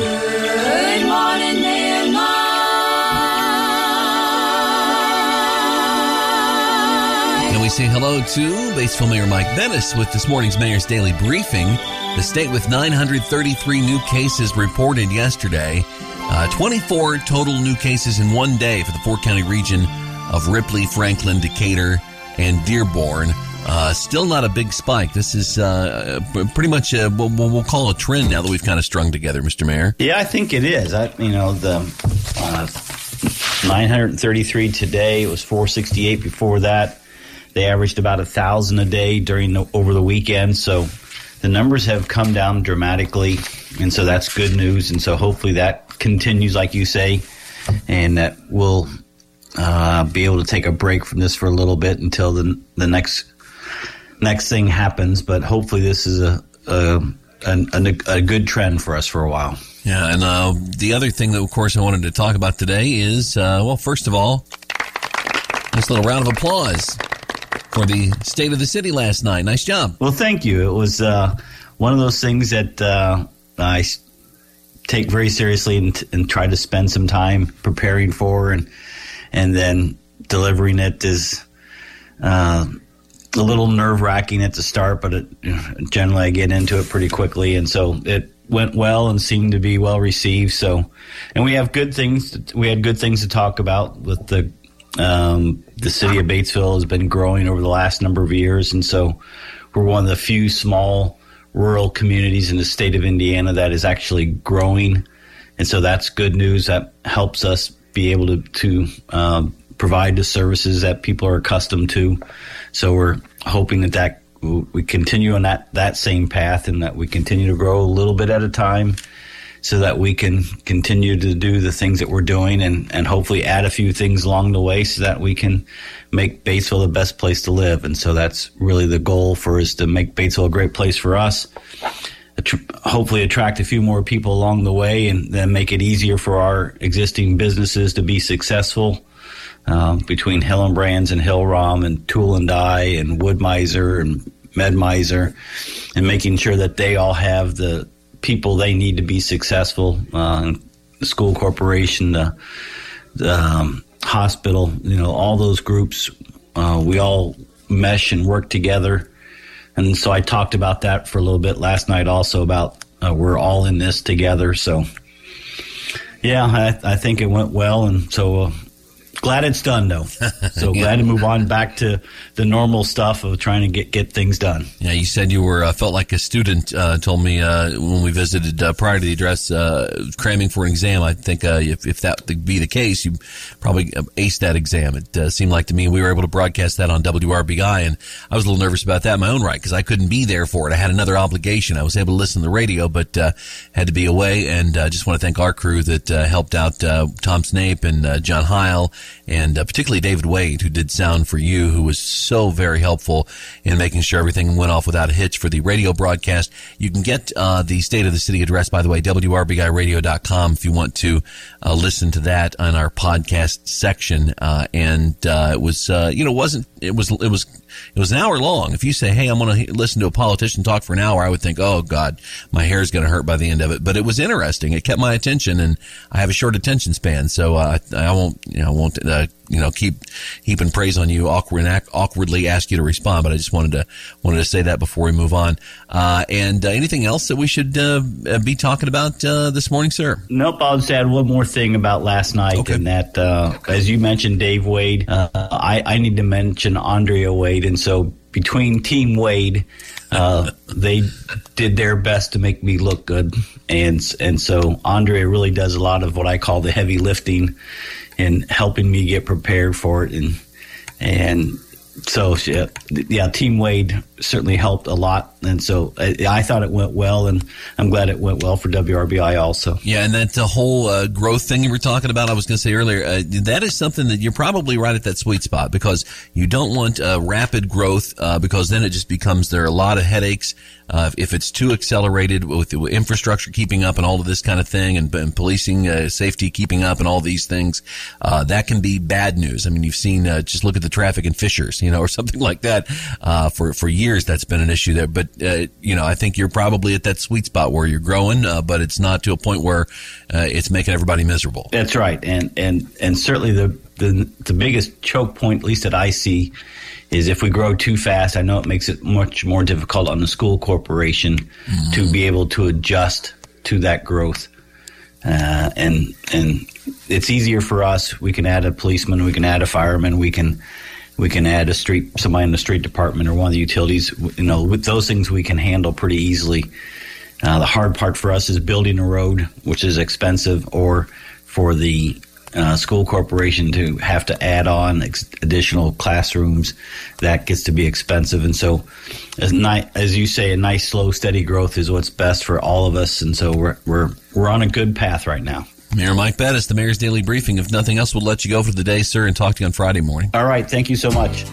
Good morning, And we say hello to Batesville Mayor Mike Bettice with this morning's Mayor's Daily Briefing. The state with 933 new cases reported yesterday. Uh, 24 total new cases in one day for the four county region of Ripley, Franklin, Decatur, and Dearborn. Uh, still not a big spike. This is uh, pretty much a, what we'll call a trend now that we've kind of strung together, Mr. Mayor. Yeah, I think it is. I, you know, the uh, 933 today. It was 468 before that. They averaged about a thousand a day during the, over the weekend. So the numbers have come down dramatically, and so that's good news. And so hopefully that continues, like you say, and that we'll uh, be able to take a break from this for a little bit until the the next next thing happens. But hopefully this is a a, a, a good trend for us for a while. Yeah, and uh, the other thing that, of course, I wanted to talk about today is, uh, well, first of all, this little round of applause for the state of the city last night. Nice job. Well, thank you. It was uh, one of those things that uh, I take very seriously and, and, try to spend some time preparing for, and and then delivering it is uh, a little nerve wracking at the start, but it, generally I get into it pretty quickly, and so it went well and seemed to be well received. So, and we have good things. We had good things to talk about with the um, the city of Batesville has been growing over the last number of years, and so we're one of the few small rural communities in the state of Indiana that is actually growing, and so that's good news. That helps us be able to to um, provide the services that people are accustomed to. So we're hoping that that we continue on that that same path, and that we continue to grow a little bit at a time so that we can continue to do the things that we're doing and, and hopefully add a few things along the way so that we can make Batesville the best place to live. And so that's really the goal for us to make Batesville a great place for us. Hopefully, attract a few more people along the way and then make it easier for our existing businesses to be successful. Uh, between Hillenbrand's and Hill-Rom and Tool and Die and Wood-Mizer and Med-Mizer and making sure that they all have the people they need to be successful. Uh, the school corporation, the, the um, hospital, you know, all those groups, uh, we all mesh and work together. And so I talked about that for a little bit last night also about uh, we're all in this together. So, yeah, I, I think it went well. And so uh, glad it's done though. So yeah. glad to move on back to the normal stuff of trying to get get things done. Yeah, you said you were uh, felt like a student. Uh, told me uh, when we visited uh, prior to the address, uh, cramming for an exam. I think uh, if, if that would be the case, you probably aced that exam. It seemed like to me we were able to broadcast that on WRBI, and I was a little nervous about that in my own right because I couldn't be there for it. I had another obligation. I was able to listen to the radio, but had to be away. And I just want to thank our crew that helped out Tom Snape and John Heil and particularly David Wade, who did sound for you, who was so very helpful in making sure everything went off without a hitch for the radio broadcast. You can get uh, the State of the City address, by the way, WRBIRadio.com if you want to uh, listen to that on our podcast section. Uh, and uh, it was, uh, you know, wasn't it was it was it was an hour long. If you say, "Hey, I'm going to listen to a politician talk for an hour," I would think, "Oh God, my hair is going to hurt by the end of it." But it was interesting. It kept my attention, and I have a short attention span, so uh, I won't, you know, I won't, uh, you know, keep heaping praise on you, awkward, awkwardly ask you to respond. But I just wanted to wanted to say that before we move on. Uh, and uh, anything else that we should uh, be talking about uh, this morning, sir? Nope. I'll just add one more thing about last night, okay. and that, as you mentioned, Dave Wade, I, I need to mention Andrea Wade, and so between Team Wade, uh, they did their best to make me look good, and and so Andre really does a lot of what I call the heavy lifting, and helping me get prepared for it, and and so yeah, yeah, Team Wade certainly helped a lot, and so I, I, thought it went well, and I'm glad it went well for WRBI also. Yeah, and that the whole uh, growth thing you were talking about, I was going to say earlier, uh, that is something that you're probably right at that sweet spot because you don't want uh, rapid growth uh, because then it just becomes there are a lot of headaches uh, if it's too accelerated with the infrastructure keeping up and all of this kind of thing, and, and policing uh, safety keeping up and all these things, that can be bad news. I mean, you've seen just look at the traffic in Fishers, you know, or something like that for for years years that's been an issue there. But uh, you know, I think you're probably at that sweet spot where you're growing, uh, but it's not to a point where uh, it's making everybody miserable. That's right, and and and certainly the the the biggest choke point, at least that I see, is if we grow too fast. I know it makes it much more difficult on the school corporation mm-hmm. to be able to adjust to that growth. Uh, and and it's easier for us. We can add a policeman, we can add a fireman, we can we can add a street somebody in the street department or one of the utilities. You know, with those things we can handle pretty easily. Uh, the hard part for us is building a road, which is expensive, or for the uh, school corporation to have to add on ex- additional classrooms, that gets to be expensive. And so, as, ni- as you say, a nice, slow, steady growth is what's best for all of us. And so we're we're we're on a good path right now. Mayor Mike Bettice, the Mayor's Daily Briefing. If nothing else, we'll let you go for the day, sir, and talk to you on Friday morning. All right. Thank you so much.